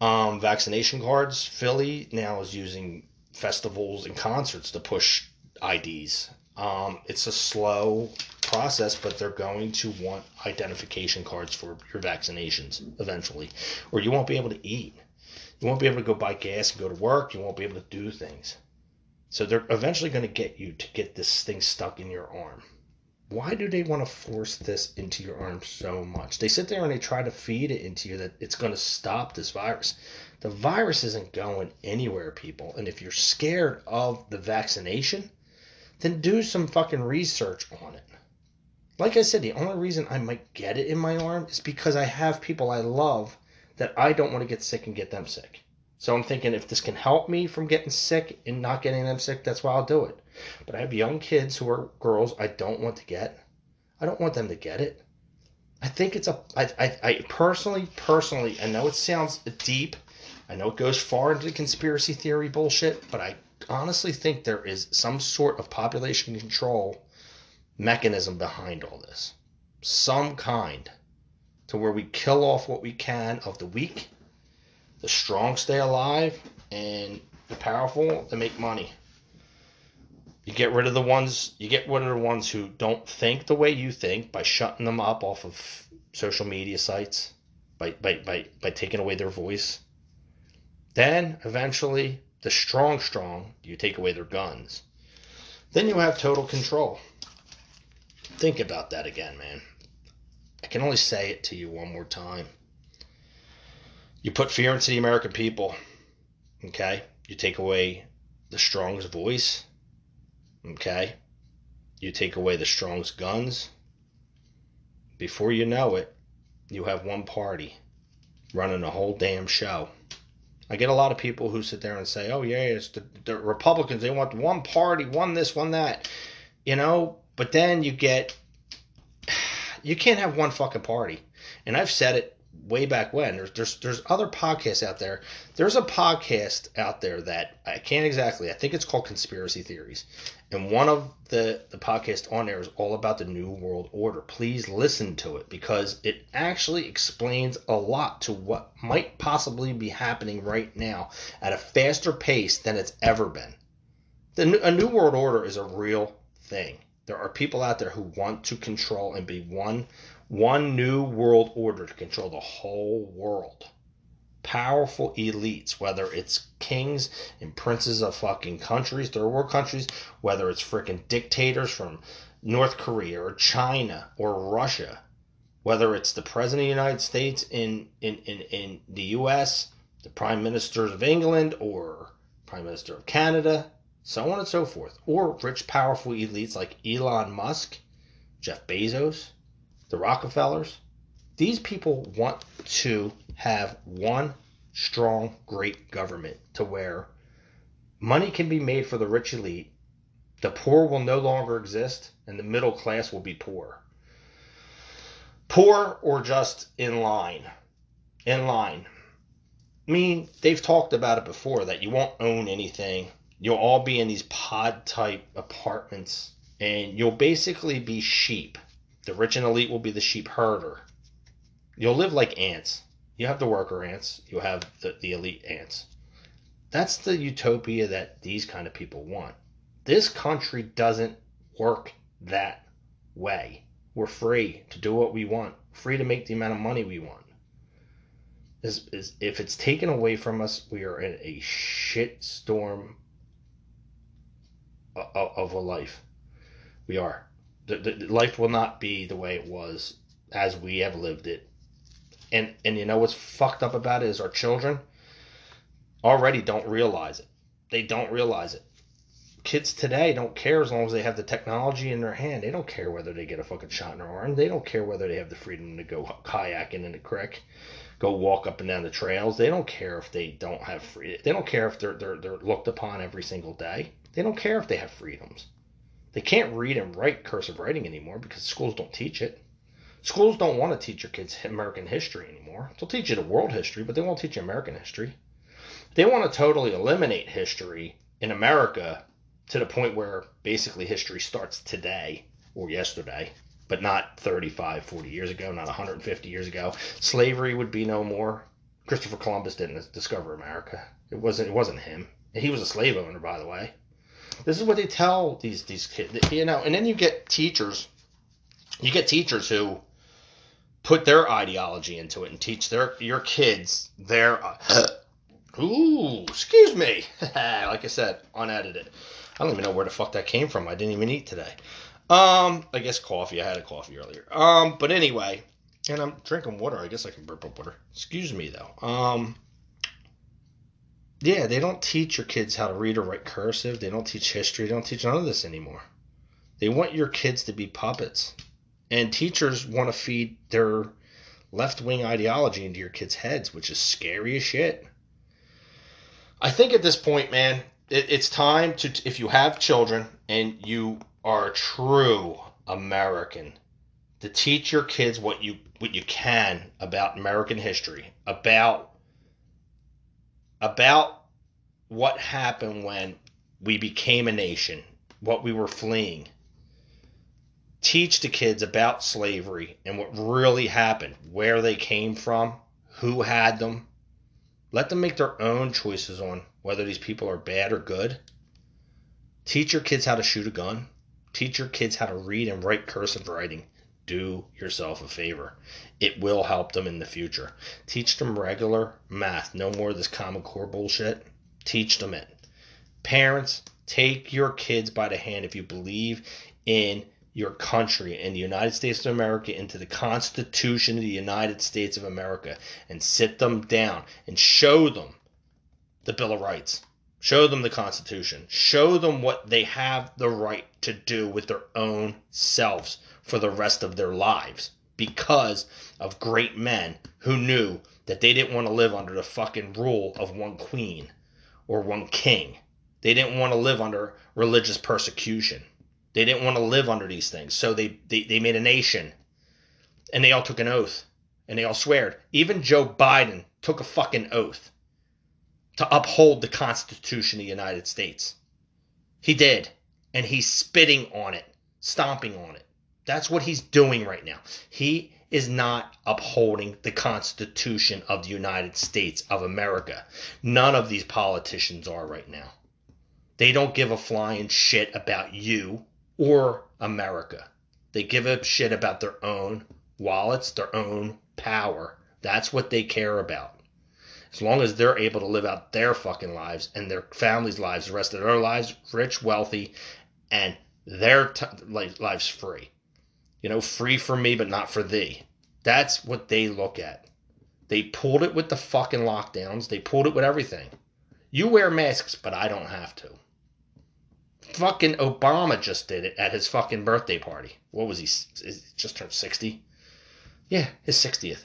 Speaker 1: Um, vaccination cards, Philly now is using festivals and concerts to push IDs. Um, it's a slow process, but they're going to want identification cards for your vaccinations eventually, or you won't be able to eat. You won't be able to go buy gas and go to work. You won't be able to do things. So they're eventually going to get you to get this thing stuck in your arm. Why do they want to force this into your arm so much? They sit there and they try to feed it into you that it's going to stop this virus. The virus isn't going anywhere, people. And if you're scared of the vaccination, then do some fucking research on it. Like I said, the only reason I might get it in my arm is because I have people I love that I don't want to get sick and get them sick. So I'm thinking if this can help me from getting sick and not getting them sick, that's why I'll do it. But I have young kids who are girls I don't want to get. I don't want them to get it. I think it's a. I, I, I personally, personally, I know it sounds deep. I know it goes far into the conspiracy theory bullshit, but I honestly think there is some sort of population control mechanism behind all this. Some kind to where we kill off what we can of the weak the strong stay alive and the powerful they make money. You get rid of the ones you get rid of the ones who don't think the way you think by shutting them up off of social media sites, by by by, by taking away their voice. Then eventually the strong strong, you take away their guns. Then you have total control. Think about that again, man. I can only say it to you one more time. You put fear into the American people. Okay? You take away the strong's voice. Okay? You take away the strong's guns. Before you know it, you have one party running the whole damn show. I get a lot of people who sit there and say, "Oh yeah, it's the, the Republicans. They want one party, one this, one that," you know. But then you get, you can't have one fucking party. And I've said it way back when. There's there's there's other podcasts out there. There's a podcast out there that I can't exactly. I think it's called Conspiracy Theories, and one of the the podcasts on there is all about the New World Order. Please listen to it because it actually explains a lot to what might possibly be happening right now at a faster pace than it's ever been. The a New World Order is a real thing. There are people out there who want to control and be one one new world order to control the whole world. Powerful elites, whether it's kings and princes of fucking countries, third world countries, whether it's freaking dictators from North Korea or China or Russia, whether it's the President of the United States in, in, in, in the US, the Prime Ministers of England or Prime Minister of Canada, so on and so forth, or rich, powerful elites like Elon Musk, Jeff Bezos, the Rockefellers, these people want to have one strong, great government to where money can be made for the rich elite, the poor will no longer exist, and the middle class will be poor. Poor or just in line. In line. I mean, they've talked about it before that you won't own anything. You'll all be in these pod type apartments, and you'll basically be sheep the rich and elite will be the sheep herder. You'll live like ants. You have the worker ants, you have the, the elite ants. That's the utopia that these kind of people want. This country doesn't work that way. We're free to do what we want, free to make the amount of money we want. Is, is if it's taken away from us, we are in a shit storm of, of a life. We are the, the, life will not be the way it was as we have lived it. And and you know what's fucked up about it is our children already don't realize it. They don't realize it. Kids today don't care as long as they have the technology in their hand. They don't care whether they get a fucking shot in their arm. They don't care whether they have the freedom to go kayaking in the creek, go walk up and down the trails. They don't care if they don't have free. They don't care if they're they're they're looked upon every single day. They don't care if they have freedoms. They can't read and write cursive writing anymore because schools don't teach it. Schools don't want to teach your kids American history anymore. They'll teach you the world history, but they won't teach you American history. They want to totally eliminate history in America to the point where basically history starts today or yesterday, but not 35, 40 years ago, not 150 years ago. Slavery would be no more. Christopher Columbus didn't discover America. It wasn't it wasn't him. He was a slave owner, by the way. This is what they tell these these kids, you know. And then you get teachers, you get teachers who put their ideology into it and teach their your kids their. Uh, ooh, excuse me. like I said, unedited. I don't even know where the fuck that came from. I didn't even eat today. Um, I guess coffee. I had a coffee earlier. Um, but anyway, and I'm drinking water. I guess I can burp up water. Excuse me though. Um, yeah, they don't teach your kids how to read or write cursive. They don't teach history. They don't teach none of this anymore. They want your kids to be puppets. And teachers want to feed their left wing ideology into your kids' heads, which is scary as shit. I think at this point, man, it, it's time to, if you have children and you are a true American, to teach your kids what you what you can about American history, about about what happened when we became a nation, what we were fleeing. Teach the kids about slavery and what really happened, where they came from, who had them. Let them make their own choices on whether these people are bad or good. Teach your kids how to shoot a gun. Teach your kids how to read and write cursive writing. Do yourself a favor. It will help them in the future. Teach them regular math. No more of this Common Core bullshit. Teach them it. Parents, take your kids by the hand if you believe in your country, in the United States of America, into the Constitution of the United States of America, and sit them down and show them the Bill of Rights. Show them the Constitution. Show them what they have the right to do with their own selves for the rest of their lives because of great men who knew that they didn't want to live under the fucking rule of one queen or one king. They didn't want to live under religious persecution. They didn't want to live under these things. So they, they, they made a nation and they all took an oath and they all sweared. Even Joe Biden took a fucking oath to uphold the Constitution of the United States. He did. And he's spitting on it, stomping on it. That's what he's doing right now. He is not upholding the Constitution of the United States of America. None of these politicians are right now. They don't give a flying shit about you or America. They give a shit about their own wallets, their own power. That's what they care about. As long as they're able to live out their fucking lives and their families' lives, the rest of their lives, rich, wealthy, and their t- lives free. You know, free for me, but not for thee. That's what they look at. They pulled it with the fucking lockdowns. They pulled it with everything. You wear masks, but I don't have to. Fucking Obama just did it at his fucking birthday party. What was he? Just turned 60? Yeah, his 60th.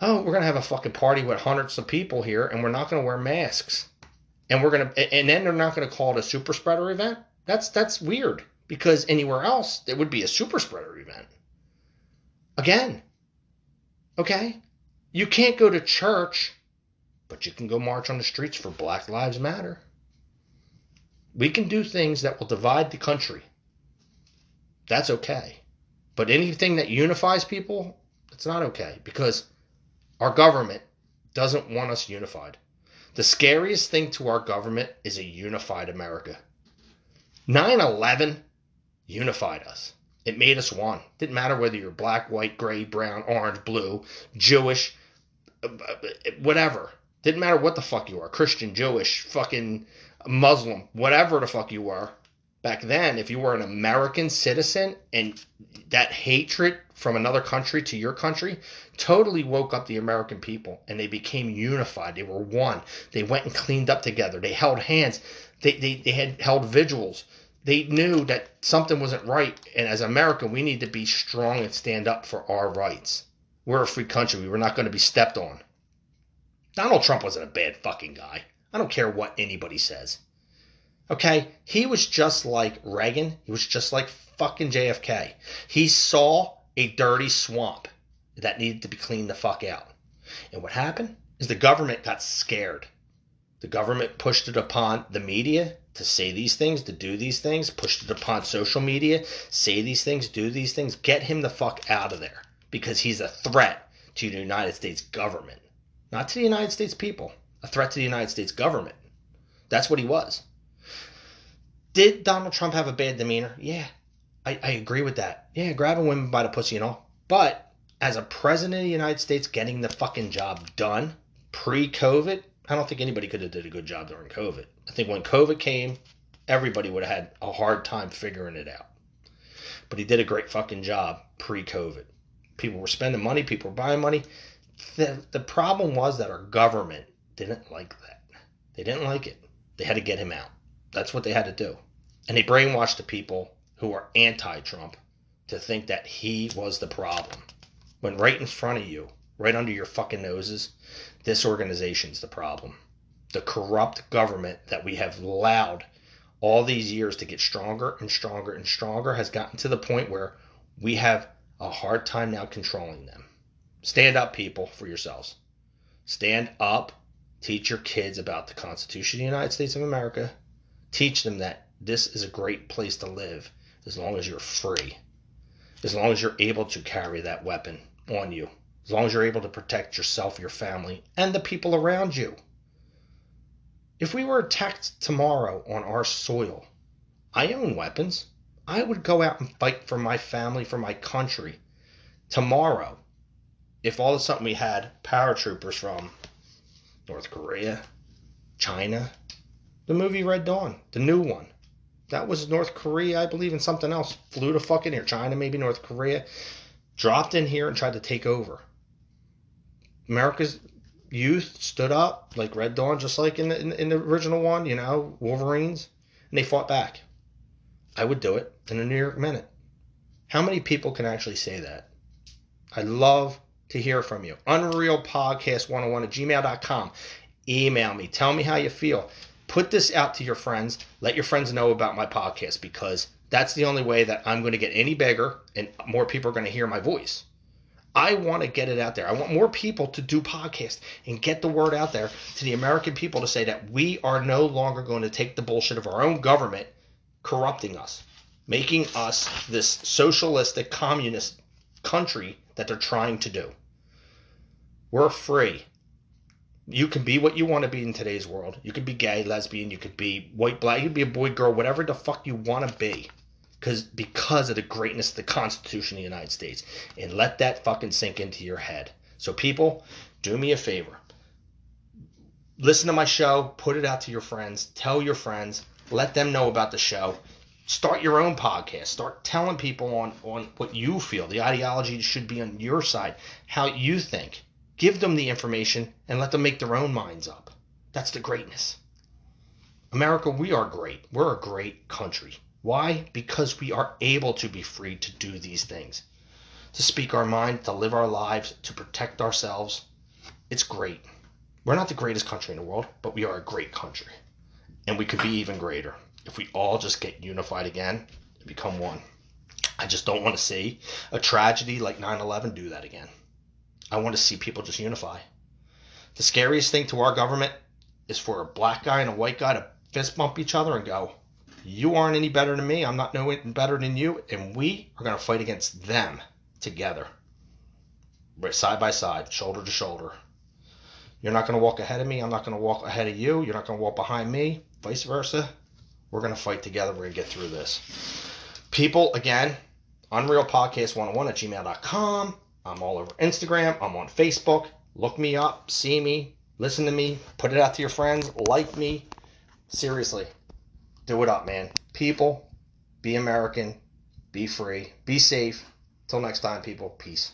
Speaker 1: Oh, we're going to have a fucking party with hundreds of people here, and we're not going to wear masks. And we're going to, and then they're not going to call it a super spreader event? That's, that's weird because anywhere else it would be a super spreader event. Again, okay? You can't go to church, but you can go march on the streets for Black Lives Matter. We can do things that will divide the country. That's okay. But anything that unifies people, it's not okay because our government doesn't want us unified. The scariest thing to our government is a unified America. 9 11 unified us. It made us one. Didn't matter whether you're black, white, gray, brown, orange, blue, Jewish, whatever. Didn't matter what the fuck you are Christian, Jewish, fucking Muslim, whatever the fuck you were. Back then, if you were an American citizen and that hatred from another country to your country totally woke up the American people and they became unified. They were one. They went and cleaned up together. They held hands. They, they, they had held vigils they knew that something wasn't right. And as America, we need to be strong and stand up for our rights. We're a free country. We were not going to be stepped on. Donald Trump wasn't a bad fucking guy. I don't care what anybody says. Okay? He was just like Reagan. He was just like fucking JFK. He saw a dirty swamp that needed to be cleaned the fuck out. And what happened is the government got scared. The government pushed it upon the media to say these things, to do these things, pushed it upon social media, say these things, do these things, get him the fuck out of there because he's a threat to the United States government, not to the United States people, a threat to the United States government. That's what he was. Did Donald Trump have a bad demeanor? Yeah, I, I agree with that. Yeah, grabbing women by the pussy and all. But as a president of the United States getting the fucking job done pre COVID, I don't think anybody could have did a good job during COVID. I think when COVID came, everybody would have had a hard time figuring it out. But he did a great fucking job pre-COVID. People were spending money, people were buying money. The, the problem was that our government didn't like that. They didn't like it. They had to get him out. That's what they had to do. And they brainwashed the people who are anti-Trump to think that he was the problem. When right in front of you, right under your fucking noses, this organization's the problem. The corrupt government that we have allowed all these years to get stronger and stronger and stronger has gotten to the point where we have a hard time now controlling them. Stand up, people, for yourselves. Stand up. Teach your kids about the Constitution of the United States of America. Teach them that this is a great place to live as long as you're free, as long as you're able to carry that weapon on you as long as you're able to protect yourself, your family, and the people around you. If we were attacked tomorrow on our soil, I own weapons. I would go out and fight for my family, for my country. Tomorrow, if all of a sudden we had paratroopers from North Korea, China, the movie Red Dawn, the new one. That was North Korea, I believe, and something else. Flew to fucking here, China, maybe North Korea, dropped in here and tried to take over. America's youth stood up like Red Dawn, just like in the, in, in the original one, you know, Wolverines, and they fought back. I would do it in a New York minute. How many people can actually say that? I love to hear from you. Unreal Podcast 101 at gmail.com. Email me. Tell me how you feel. Put this out to your friends. Let your friends know about my podcast because that's the only way that I'm going to get any bigger and more people are going to hear my voice. I want to get it out there. I want more people to do podcasts and get the word out there to the American people to say that we are no longer going to take the bullshit of our own government corrupting us, making us this socialistic communist country that they're trying to do. We're free. You can be what you want to be in today's world. You could be gay, lesbian, you could be white, black, you could be a boy, girl, whatever the fuck you want to be. Because because of the greatness of the Constitution of the United States. And let that fucking sink into your head. So people, do me a favor. Listen to my show, put it out to your friends, tell your friends, let them know about the show. Start your own podcast. Start telling people on, on what you feel. The ideology should be on your side, how you think. Give them the information and let them make their own minds up. That's the greatness. America, we are great. We're a great country. Why? Because we are able to be free to do these things, to speak our mind, to live our lives, to protect ourselves. It's great. We're not the greatest country in the world, but we are a great country. And we could be even greater if we all just get unified again and become one. I just don't want to see a tragedy like 9 11 do that again. I want to see people just unify. The scariest thing to our government is for a black guy and a white guy to fist bump each other and go, You aren't any better than me. I'm not no better than you. And we are going to fight against them together. We're side by side, shoulder to shoulder. You're not going to walk ahead of me. I'm not going to walk ahead of you. You're not going to walk behind me. Vice versa. We're going to fight together. We're going to get through this. People, again, Unreal Podcast 101 at gmail.com. I'm all over Instagram. I'm on Facebook. Look me up, see me, listen to me, put it out to your friends, like me. Seriously, do it up, man. People, be American, be free, be safe. Till next time, people. Peace.